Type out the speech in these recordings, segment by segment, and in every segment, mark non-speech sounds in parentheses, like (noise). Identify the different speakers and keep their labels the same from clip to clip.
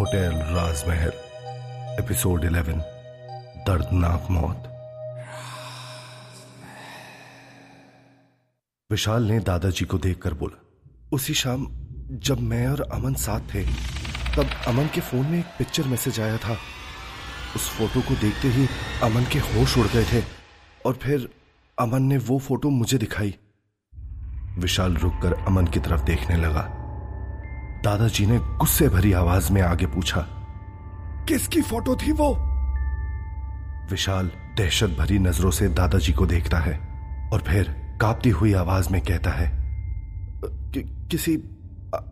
Speaker 1: Hotel राजमहल, episode 11 दर्दनाक मौत। विशाल ने दादाजी को देखकर बोला, उसी शाम जब मैं और अमन साथ थे, तब अमन के फ़ोन में एक पिक्चर मैसेज आया था। उस फ़ोटो को देखते ही अमन के होश उड़ गए थे और फिर अमन ने वो फ़ोटो मुझे दिखाई। विशाल रुककर अमन की तरफ़ देखने लगा। दादाजी ने गुस्से भरी आवाज़ में आगे पूछा किसकी फ़ोटो थी वो? विशाल दहशत भरी नज़रों से दादाजी को देखता है और फिर कांपती हुई आवाज़ में कहता है कि, किसी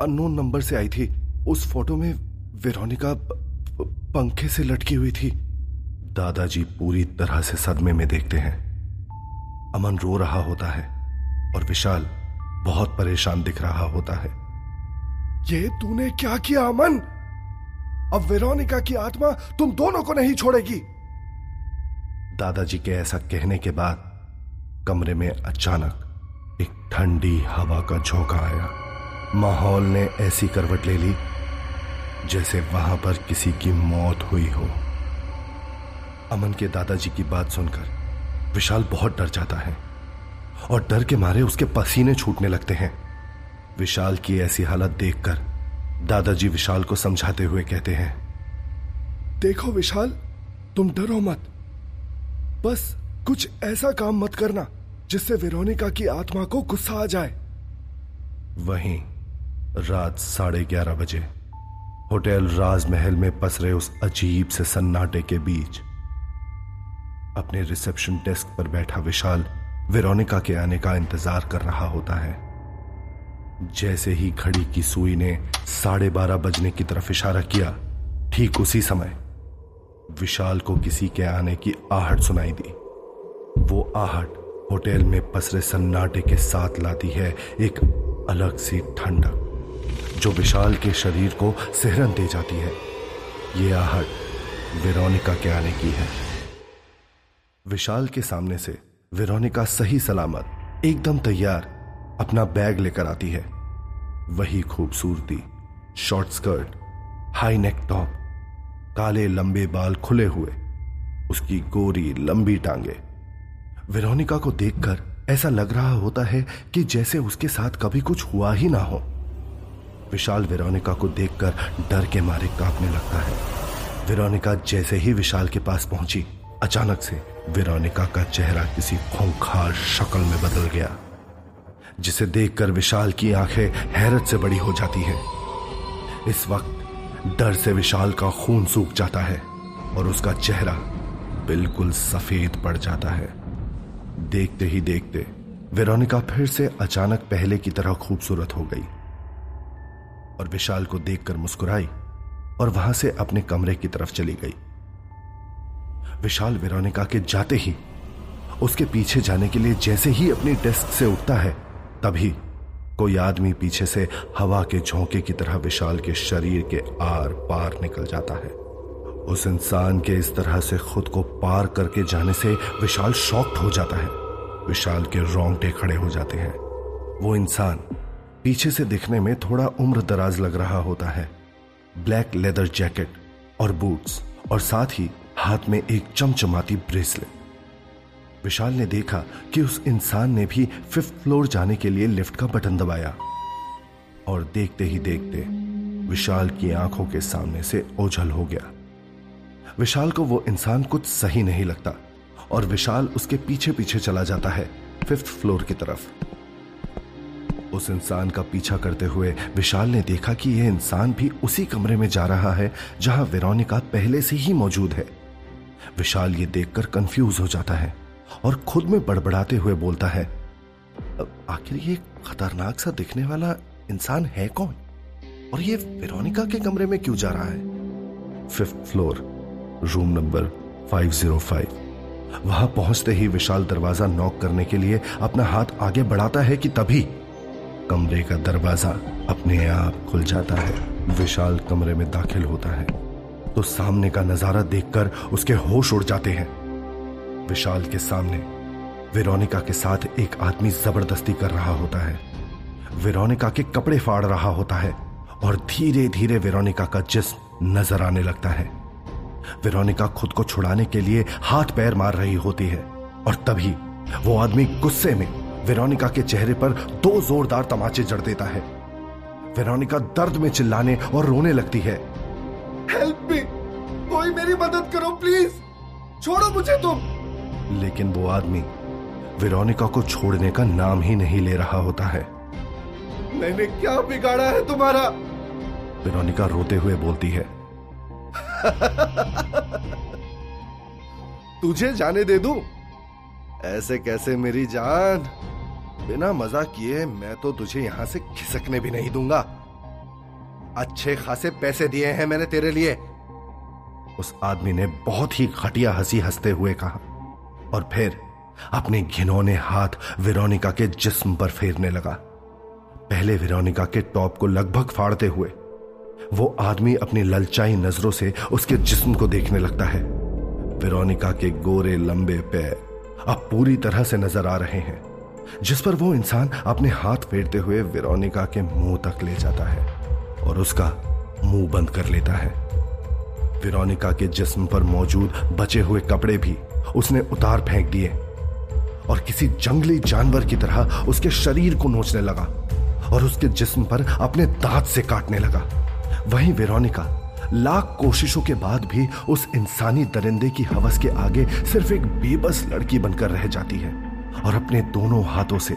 Speaker 1: अननोन नंबर से आई थी। उस फ़ोटो में वेरोनिका पंखे से लटकी हुई थी। दादाजी पूरी तरह से सदमे में देखते हैं। अमन रो रहा होता है और विशाल बहुत परेशान दिख रहा होता है। ये तूने क्या किया अमन? अब वेरोनिका की आत्मा तुम दोनों को नहीं छोड़ेगी। दादाजी के ऐसा कहने के बाद कमरे में अचानक एक ठंडी हवा का झोंका आया। माहौल ने ऐसी करवट ले ली जैसे वहाँ पर किसी की मौत हुई हो। अमन के दादाजी की बात सुनकर विशाल बहुत डर जाता है। और डर के मारे उसके पसीने छूटने लगते हैं। विशाल की ऐसी हालत देखकर दादाजी विशाल को समझाते हुए कहते हैं, देखो विशाल, तुम डरो मत। बस कुछ ऐसा काम मत करना जिससे वेरोनिका की आत्मा को गुस्सा आ जाए। वहीं रात साढ़े ग्यारह बजे होटल राजमहल में पसरे उस अजीब से सन्नाटे के बीच अपने रिसेप्शन डेस्क पर बैठा विशाल वेरोनिका के आने का इंतज़ार कर रहा होता है। जैसे ही घड़ी की सुई ने साढ़े बारह बजने की तरफ़ इशारा किया, ठीक उसी समय विशाल को किसी के आने की आहट सुनाई दी। वो आहट होटल में पसरे सन्नाटे के साथ लाती है एक अलग सी ठंडक जो विशाल के शरीर को सहरन दे जाती है। ये आहट वेरोनिका के आने की है। विशाल के सामने से वेरोनिका सही सलामत, एकदम तैयार, अपना बैग लेकर आती है। वही खूबसूरती short skirt high neck top काले लंबे बाल खुले हुए, उसकी गोरी लंबी टांगे। वेरोनिका को देखकर ऐसा लग रहा होता है कि जैसे उसके साथ कभी कुछ हुआ ही ना हो। विशाल वेरोनिका को देखकर डर के मारे कांपने लगता है। वेरोनिका जैसे ही विशाल के पास पहुँची अचानक से वेरोनिका का चेहरा किसी खूंखार शक्ल में बदल गया, जिसे देखकर विशाल की आँखें हैरत से बड़ी हो जाती हैं। इस वक्त डर से विशाल का खून सूख जाता है और उसका चेहरा बिल्कुल सफ़ेद पड़ जाता है। देखते ही देखते वेरोनिका फिर से अचानक पहले की तरह खूबसूरत हो गई और विशाल को देखकर मुस्कुराई और वहाँ से अपने कमरे की तरफ़ चली गई। विशाल वेरोनिका के जाते ही, उसके पीछे जाने के लिए जैसे ही अपनी डेस्क से उठता है, तभी कोई आदमी पीछे से हवा के झोंके की तरह विशाल के शरीर के आर पार निकल जाता है। उस इंसान के इस तरह से खुद को पार करके जाने से विशाल शॉक्ड हो जाता है। विशाल के रोंगटे खड़े हो जाते हैं। वो इंसान पीछे से दिखने में थोड़ा उम्र दराज लग रहा होता है। ब्लैक लेदर जैकेट और बूट्स और साथ ही हाथ में एक चमचमाती ब्रेसलेट। विशाल ने देखा कि उस इंसान ने भी फिफ्थ फ्लोर जाने के लिए लिफ्ट का बटन दबाया। और देखते ही देखते विशाल की आँखों के सामने से ओझल हो गया। विशाल को वो इंसान कुछ सही नहीं लगता और विशाल उसके पीछे पीछे चला जाता है फिफ्थ फ्लोर की तरफ़। उस इंसान का पीछा करते हुए विशाल ने देखा कि यह इंसान भी उसी कमरे में जा रहा है जहाँ वेरोनिका पहले से ही मौजूद है। विशाल ये देखकर कंफ्यूज हो जाता है और खुद में बड़बड़ाते हुए बोलता है आखिर ये खतरनाक सा दिखने वाला इंसान है कौन? और ये वेरोनिका के कमरे में क्यों जा रहा है? फिफ्थ फ्लोर रूम नंबर 505 वहाँ पहुँचते ही विशाल दरवाज़ा नॉक करने के लिए अपना हाथ आगे बढ़ाता है कि तभी कमरे का दरवाज़ा अपने आप खुल जाता है। विशाल कमरे में दाखिल होता है। तो सामने का नज़ारा देखकर उसके होश उड़ जाते हैं। विशाल के सामने वेरोनिका के साथ एक आदमी ज़बरदस्ती कर रहा होता है। वेरोनिका के कपड़े फाड़ रहा होता है और धीरे धीरे वेरोनिका का जिस्म नज़र आने लगता है। वेरोनिका खुद को छुड़ाने के लिए हाथ पैर मार रही होती है और तभी वो आदमी गुस्से में वेरोनिका के चेहरे पर दो जोरदार तमाचे जड़ देता है। वेरोनिका दर्द में चिल्लाने और रोने लगती है।
Speaker 2: हेल्प मी कोई मेरी मदद करो प्लीज़ छोड़ो मुझे तुम.
Speaker 1: लेकिन वो आदमी वेरोनिका को छोड़ने का नाम ही नहीं ले रहा होता है।
Speaker 2: मैंने क्या बिगाड़ा है तुम्हारा?
Speaker 1: वेरोनिका रोते हुए बोलती है। (laughs)
Speaker 2: तुझे जाने दे दूँ? ऐसे कैसे मेरी जान? बिना मज़ा किए मैं तो तुझे यहाँ से खिसकने भी नहीं दूँगा। अच्छे खासे पैसे दिए हैं मैंने तेरे लिए।
Speaker 1: उस आदमी ने बहुत ही घटिया हँसी हँसते हुए कहा और फिर अपने घिनौने हाथ विरोनिका के जिस्म पर फेरने लगा। पहले विरोनिका के टॉप को लगभग फाड़ते हुए वो आदमी अपनी ललचाई नज़रों से उसके जिस्म को देखने लगता है। विरोनिका के गोरे लंबे पैर अब पूरी तरह से नज़र आ रहे हैं, जिस पर वो इंसान अपने हाथ फेरते हुए विरोनिका के मुँह तक ले जाता है। और उसका मुँह बंद कर लेता है। विरोनिका के जिस्म पर मौजूद बचे हुए कपड़े भी उसने उतार फेंक दिए और किसी जंगली जानवर की तरह उसके शरीर को नोचने लगा और उसके जिस्म पर अपने दांत से काटने लगा। वहीं वेरोनिका लाख कोशिशों के बाद भी उस इंसानी दरिंदे की हवस के आगे सिर्फ़ एक बेबस लड़की बनकर रह जाती है और अपने दोनों हाथों से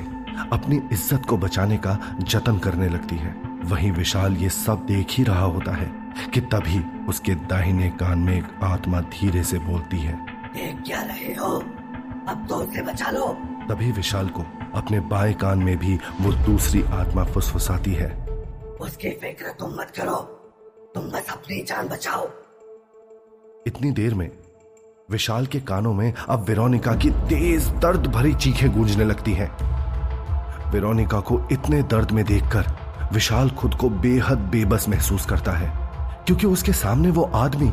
Speaker 1: अपनी इज़्ज़त को बचाने का जतन करने लगती है। वहीं विशाल ये सब देख ही रहा होता है कि तभी उसके दाहिने कान में एक आत्मा धीरे से बोलती है।
Speaker 3: देख क्या रहे हो? अब तो उसे बचा लो।
Speaker 1: तभी विशाल को अपने बाएँ कान में भी वो दूसरी आत्मा फुसफुसाती है।
Speaker 3: उसकी फ़िक्र तुम मत करो। तुम बस अपनी जान बचाओ।
Speaker 1: इतनी देर में विशाल के कानों में अब वेरोनिका की तेज दर्द भरी चीखें गूंजने लगती हैं। वेरोनिका को इतने दर्द में देखकर विशाल खुद को बेहद बेबस महसूस करता है, क्योंकि उसके सामने वो आदमी,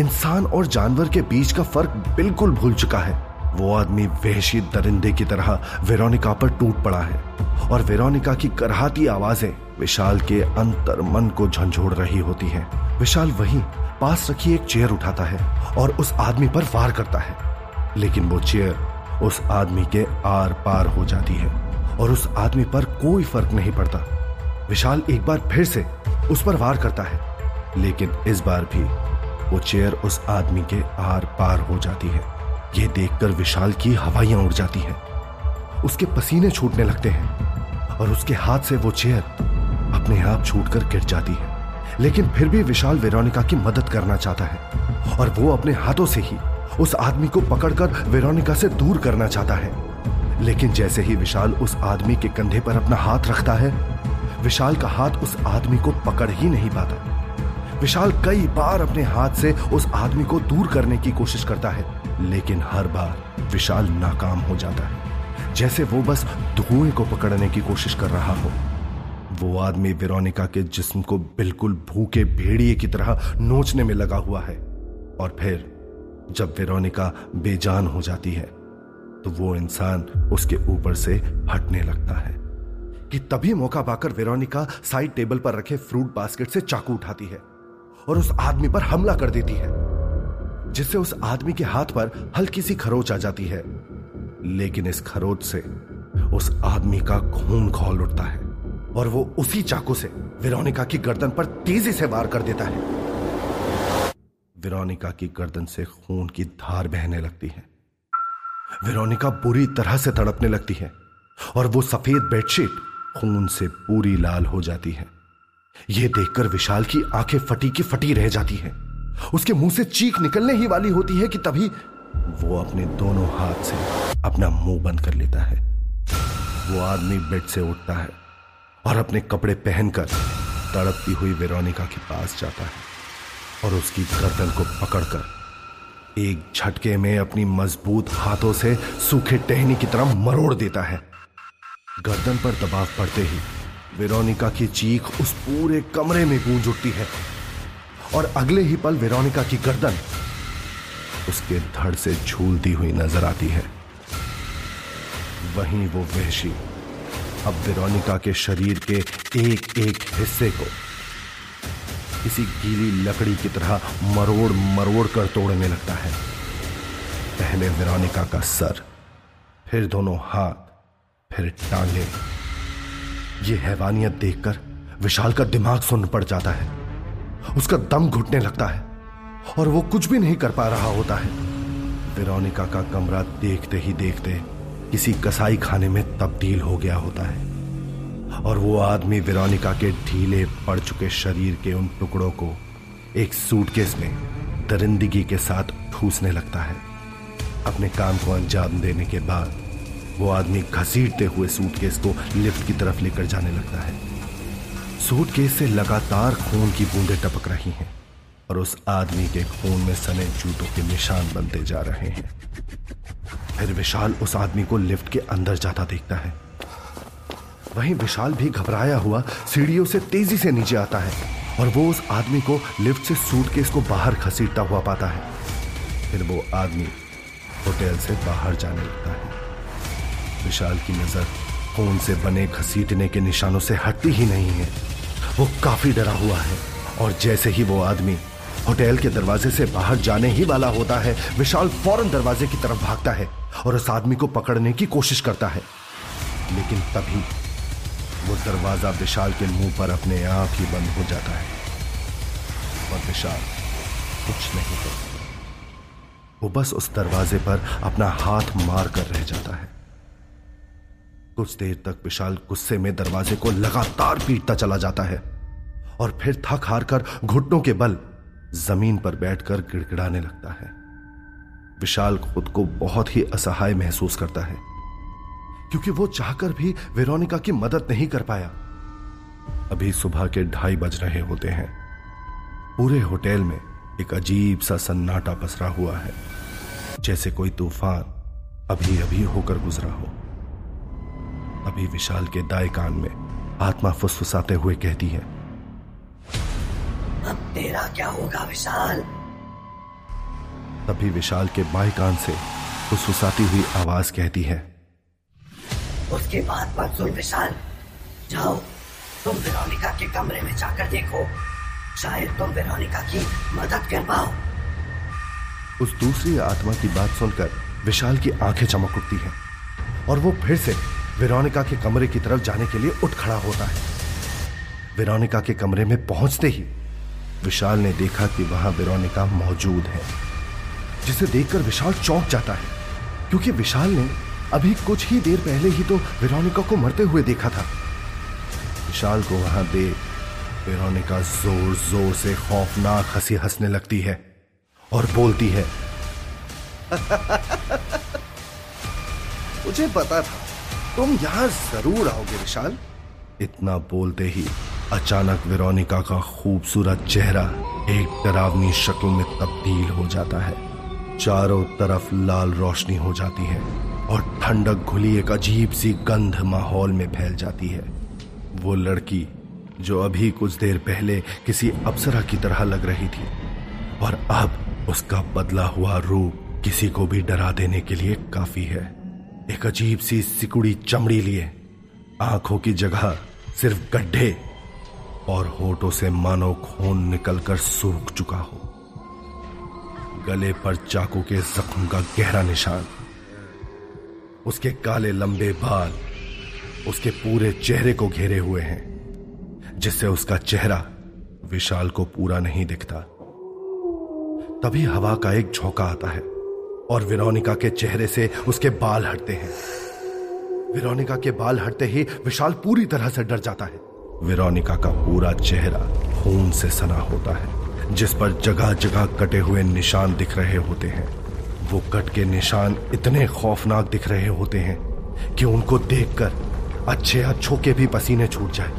Speaker 1: इंसान और जानवर के बीच का फ़र्क बिल्कुल भूल चुका है। वो आदमी वहशी दरिंदे की तरह वेरोनिका पर टूट पड़ा है, और वेरोनिका की करहाती आवाज़ें विशाल के अंतर मन को झंझोड़ रही होती हैं। विशाल वहीं पास रखी एक चेयर उठाता है और उस आदमी पर वार करता है। लेकिन वो चेयर उस आदमी के आर पार हो जाती है, और उस आदमी पर कोई फ़र्क नहीं पड़ता। विशाल एक बार फिर से उस पर वार करता है, लेकिन इस बार भी वो चेयर उस आदमी के आर पार हो जाती है। यह देखकर विशाल की हवाइयाँ उड़ जाती हैं। उसके पसीने छूटने लगते हैं और उसके हाथ से वो चेयर अपने आप छूटकर गिर जाती है। लेकिन फिर भी विशाल वेरोनिका की मदद करना चाहता है और वो अपने हाथों से ही उस आदमी को पकड़कर वेरोनिका से दूर करना चाहता है। लेकिन जैसे ही विशाल उस आदमी के कंधे पर अपना हाथ रखता है विशाल का हाथ उस आदमी को पकड़ ही नहीं पाता। विशाल कई बार अपने हाथ से उस आदमी को दूर करने की कोशिश करता है, लेकिन हर बार विशाल नाकाम हो जाता है। जैसे वो बस धुएँ को पकड़ने की कोशिश कर रहा हो। वो आदमी वेरोनिका के जिस्म को बिल्कुल भूखे भेड़िए की तरह नोचने में लगा हुआ है। और फिर जब वेरोनिका बेजान हो जाती है तो वो इंसान उसके ऊपर से हटने लगता है। कि तभी मौका पाकर वेरोनिका साइड टेबल पर रखे फ्रूट बास्केट से चाकू उठाती है और उस आदमी पर हमला कर देती है, जिससे उस आदमी के हाथ पर हल्की सी खरोच आ जाती है। लेकिन इस खरोच से उस आदमी का खून खोल उठता है और वो उसी चाकू से विरोनिका की गर्दन पर तेज़ी से वार कर देता है। विरोनिका की गर्दन से खून की धार बहने लगती है। विरोनिका बुरी तरह से तड़पने लगती है और वो सफ़ेद बेडशीट खून से पूरी लाल हो जाती है। यह देखकर विशाल की आँखें फटी की फटी रह जाती हैं। उसके मुँह से चीख निकलने ही वाली होती है कि तभी वो अपने दोनों हाथ से अपना मुँह बंद कर लेता है। वो आदमी बेड से उठता है और अपने कपड़े पहनकर तड़पती हुई वेरोनिका के पास जाता है और उसकी गर्दन को पकड़कर एक झटके में अपनी मज़बूत हाथों से सूखे टहनी की तरह मरोड़ देता है। गर्दन पर दबाव पड़ते ही वेरोनिका की चीख उस पूरे कमरे में गूंज उठती है। और अगले ही पल वेरोनिका की गर्दन उसके धड़ से झूलती हुई नज़र आती है। वहीं वो वहशी अब वेरोनिका के शरीर के एक एक हिस्से को किसी गीली लकड़ी की तरह मरोड़ मरोड़ कर तोड़ने लगता है। पहले वेरोनिका का सर, फिर दोनों हाथ फिर टांगे ये हैवानियत देखकर विशाल का दिमाग सुन पड़ जाता है। उसका दम घुटने लगता है और वो कुछ भी नहीं कर पा रहा होता है। वेरोनिका का कमरा देखते ही देखते किसी कसाई खाने में तब्दील हो गया होता है और वो आदमी वेरोनिका के ढीले पड़ चुके शरीर के उन टुकड़ों को एक सूटकेस में दरिंदगी के साथ ठूसने लगता है। अपने काम को अंजाम देने के बाद वो आदमी घसीटते हुए सूटकेस को लिफ्ट की तरफ़ लेकर जाने लगता है। सूटकेस से लगातार खून की बूंदें टपक रही हैं और उस आदमी के खून में सने जूतों के निशान बनते जा रहे हैं। फिर विशाल उस आदमी को लिफ्ट के अंदर जाता देखता है। वहीं विशाल भी घबराया हुआ सीढ़ियों से तेज़ी से नीचे आता है और वो उस आदमी को लिफ्ट से सूटकेस को बाहर घसीटता हुआ पाता है। फिर वो आदमी होटल से बाहर जाने लगता है। विशाल की नज़र खून से बने घसीटने के निशानों से हटती ही नहीं है। वो काफ़ी डरा हुआ है और जैसे ही वो आदमी होटल के दरवाजे से बाहर जाने ही वाला होता है, विशाल फ़ौरन दरवाजे की तरफ़ भागता है और उस आदमी को पकड़ने की कोशिश करता है। लेकिन तभी वो दरवाज़ा विशाल के मुँह पर अपने आप ही बंद हो जाता है और विशाल कुछ नहीं करता। वो बस उस दरवाजे पर अपना हाथ मार कर रह जाता है। कुछ देर तक विशाल गुस्से में दरवाजे को लगातार पीटता चला जाता है और फिर थक हार कर घुटनों के बल ज़मीन पर बैठकर गिड़गिड़ाने लगता है। विशाल खुद को बहुत ही असहाय महसूस करता है, क्योंकि वो चाहकर भी वेरोनिका की मदद नहीं कर पाया। अभी सुबह के ढाई बज रहे होते हैं। पूरे होटल में एक अजीब सा सन्नाटा पसरा हुआ है, जैसे कोई तूफ़ान अभी अभी होकर गुजरा हो। अभी विशाल के दाएँ कान में आत्मा फुसफुसाते हुए कहती है
Speaker 3: अब तेरा क्या होगा विशाल?
Speaker 1: तभी विशाल के बाएँ कान से फुसफुसाती हुई आवाज़ कहती है
Speaker 3: उसके बाद मत सुन विशाल। जाओ तुम वेरोनिका के कमरे में जाकर देखो। शायद तुम वेरोनिका की मदद कर पाओ।
Speaker 1: उस दूसरी आत्मा की बात सुनकर विशाल की आँखें चमक उठती हैं और वो फिर से वेरोनिका के कमरे की तरफ़ जाने के लिए उठ खड़ा होता है। वेरोनिका के कमरे में पहुँचते ही विशाल ने देखा कि वहाँ वेरोनिका मौजूद है, जिसे देखकर विशाल चौंक जाता है, क्योंकि विशाल ने अभी कुछ ही देर पहले ही तो वेरोनिका को मरते हुए देखा था। विशाल को वहाँ देख वेरोनिका ज़ोर ज़ोर से खौफनाक हँसी हंसने लगती है और बोलती है, (laughs)
Speaker 2: मुझे पता था तुम यहाँ ज़रूर आओगे विशाल।
Speaker 1: इतना बोलते ही अचानक वेरोनिका का खूबसूरत चेहरा एक डरावनी शक्ल में तब्दील हो जाता है। चारों तरफ़ लाल रोशनी हो जाती है और ठंडक घुली एक अजीब सी गंध माहौल में फैल जाती है। वो लड़की, जो अभी कुछ देर पहले किसी अप्सरा की तरह लग रही थी, और अब उसका बदला हुआ रूप किसी को भी डरा देने के लिए काफ़ी है। एक अजीब सी सिकुड़ी चमड़ी लिए। आँखों की जगह सिर्फ़ गड्ढे और होठों से मानो खून निकलकर सूख चुका हो। गले पर चाकू के जख्म का गहरा निशान, उसके काले लंबे बाल, उसके पूरे चेहरे को घेरे हुए हैं, जिससे उसका चेहरा विशाल को पूरा नहीं दिखता। तभी हवा का एक झोंका आता है। और विरोनिका के चेहरे से उसके बाल हटते हैं। विरोनिका के बाल हटते ही विशाल पूरी तरह से डर जाता है। विरोनिका का पूरा चेहरा खून से सना होता है, जिस पर जगह जगह कटे हुए निशान दिख रहे होते हैं। वो कट के निशान इतने खौफनाक दिख रहे होते हैं कि उनको देखकर अच्छे अच्छों के भी पसीने छूट जाए।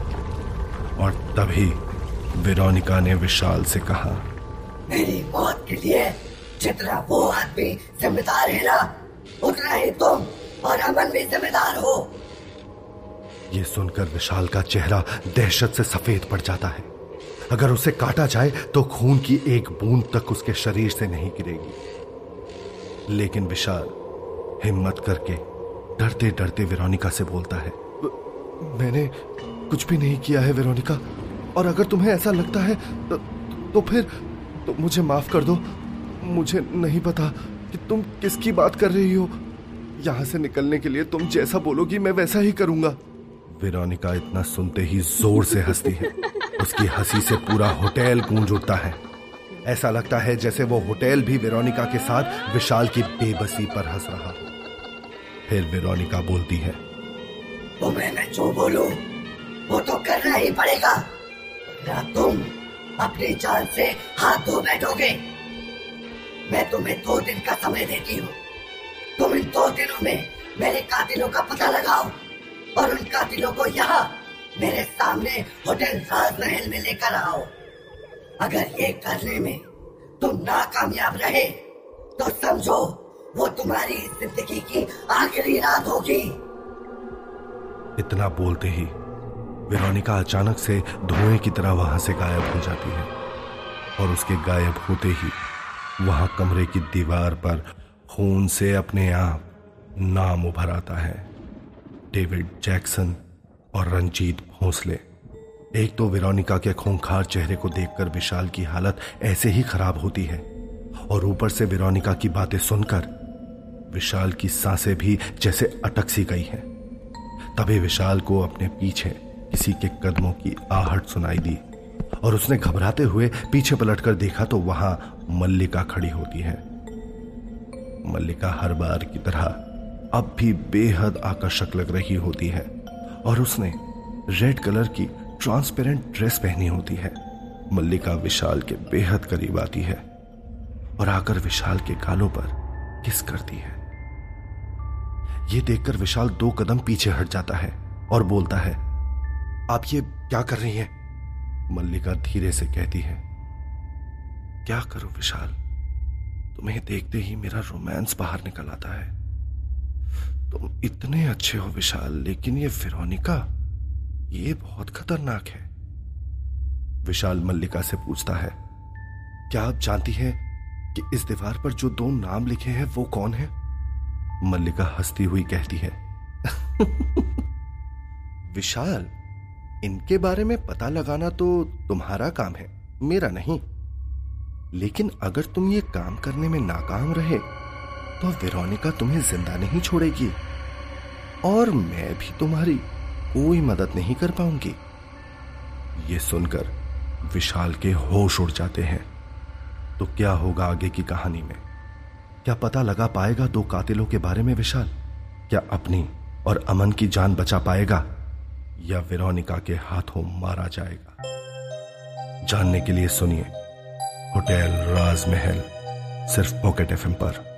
Speaker 1: और तभी विरोनिका ने विशाल से कहा,
Speaker 3: मेरी मौत के लिए जितना वो आदमी जिम्मेदार है ना उतना ही तुम और अमन भी जिम्मेदार हो।
Speaker 1: ये सुनकर विशाल का चेहरा दहशत से सफ़ेद पड़ जाता है। अगर उसे काटा जाए तो खून की एक बूंद तक उसके शरीर से नहीं गिरेगी। लेकिन विशाल हिम्मत करके डरते डरते विरोनिका से बोलता है मैंने कुछ भी नहीं किया है वेरोनिका और अगर तुम्हें ऐसा लगता है तो, तो फिर तो मुझे माफ़ कर दो। मुझे नहीं पता कि तुम किसकी बात कर रही हो। यहाँ से निकलने के लिए तुम जैसा बोलोगी मैं वैसा ही करूँगा। वेरोनिका इतना सुनते ही ज़ोर से हंसती है। उसकी हँसी से पूरा होटल गूंज उठता है। ऐसा लगता है जैसे वो होटल भी वेरोनिका के साथ विशाल की बेबसी पर हंस रहा हो। फिर वेरोनिका बोलती है
Speaker 3: तुम्हें मैं जो बोलूँ वो तो करना ही पड़ेगा। तुम अपनी जान से हाथ धो बैठोगे मैं तुम्हें दो दिन का समय देती हूँ। तुम इन दो दिनों में मेरे कातिलों का पता लगाओ और उन कातिलों को यहाँ मेरे सामने होटल राजमहल में लेकर आओ। अगर ये करने में तुम नाकामयाब रहे तो समझो वो तुम्हारी ज़िंदगी की आखिरी रात होगी।
Speaker 1: इतना बोलते ही वेरोनिका अचानक से धुएँ की तरह वहाँ से गायब हो जाती है और उसके गायब होते ही वहाँ कमरे की दीवार पर खून से अपने आप नाम उभर आता है। डेविड जैक्सन और रंजीत भोसले। एक तो वेरोनिका के खूंखार चेहरे को देखकर विशाल की हालत ऐसे ही खराब होती है और ऊपर से वेरोनिका की बातें सुनकर विशाल की साँसें भी जैसे अटक सी गई हैं। तभी विशाल को अपने पीछे किसी के कदमों की आहट सुनाई दी। और उसने घबराते हुए पीछे पलटकर देखा तो वहाँ मल्लिका खड़ी होती है। मल्लिका हर बार की तरह अब भी बेहद आकर्षक लग रही होती है और उसने रेड कलर की ट्रांसपेरेंट ड्रेस पहनी होती है। मल्लिका विशाल के बेहद करीब आती है और आकर विशाल के गालों पर किस करती है। यह देखकर विशाल दो कदम पीछे हट जाता है और बोलता है, आप ये क्या कर रही हैं? मल्लिका धीरे से कहती है, क्या करो विशाल? तुम्हें देखते ही मेरा रोमांस बाहर निकल आता है। तुम इतने अच्छे हो विशाल, लेकिन ये फिरोनिका, ये बहुत खतरनाक है। विशाल मल्लिका से पूछता है, क्या आप जानती हैं कि इस दीवार पर जो दो नाम लिखे हैं, वो कौन है? मल्लिका हंसती हुई कहती है, (laughs) विशाल इनके बारे में पता लगाना तो तुम्हारा काम है, मेरा नहीं। लेकिन अगर तुम ये काम करने में नाकाम रहे तो वेरोनिका तुम्हें ज़िंदा नहीं छोड़ेगी। और मैं भी तुम्हारी कोई मदद नहीं कर पाऊँगी। ये सुनकर विशाल के होश उड़ जाते हैं। तो क्या होगा आगे की कहानी में? क्या पता लगा पाएगा दो कातिलों के बारे में विशाल? क्या अपनी और अमन की जान बचा पाएगा? या विरोनिका के हाथों मारा जाएगा। जानने के लिए सुनिए, होटल राजमहल, सिर्फ़ पॉकेट एफ़ पर।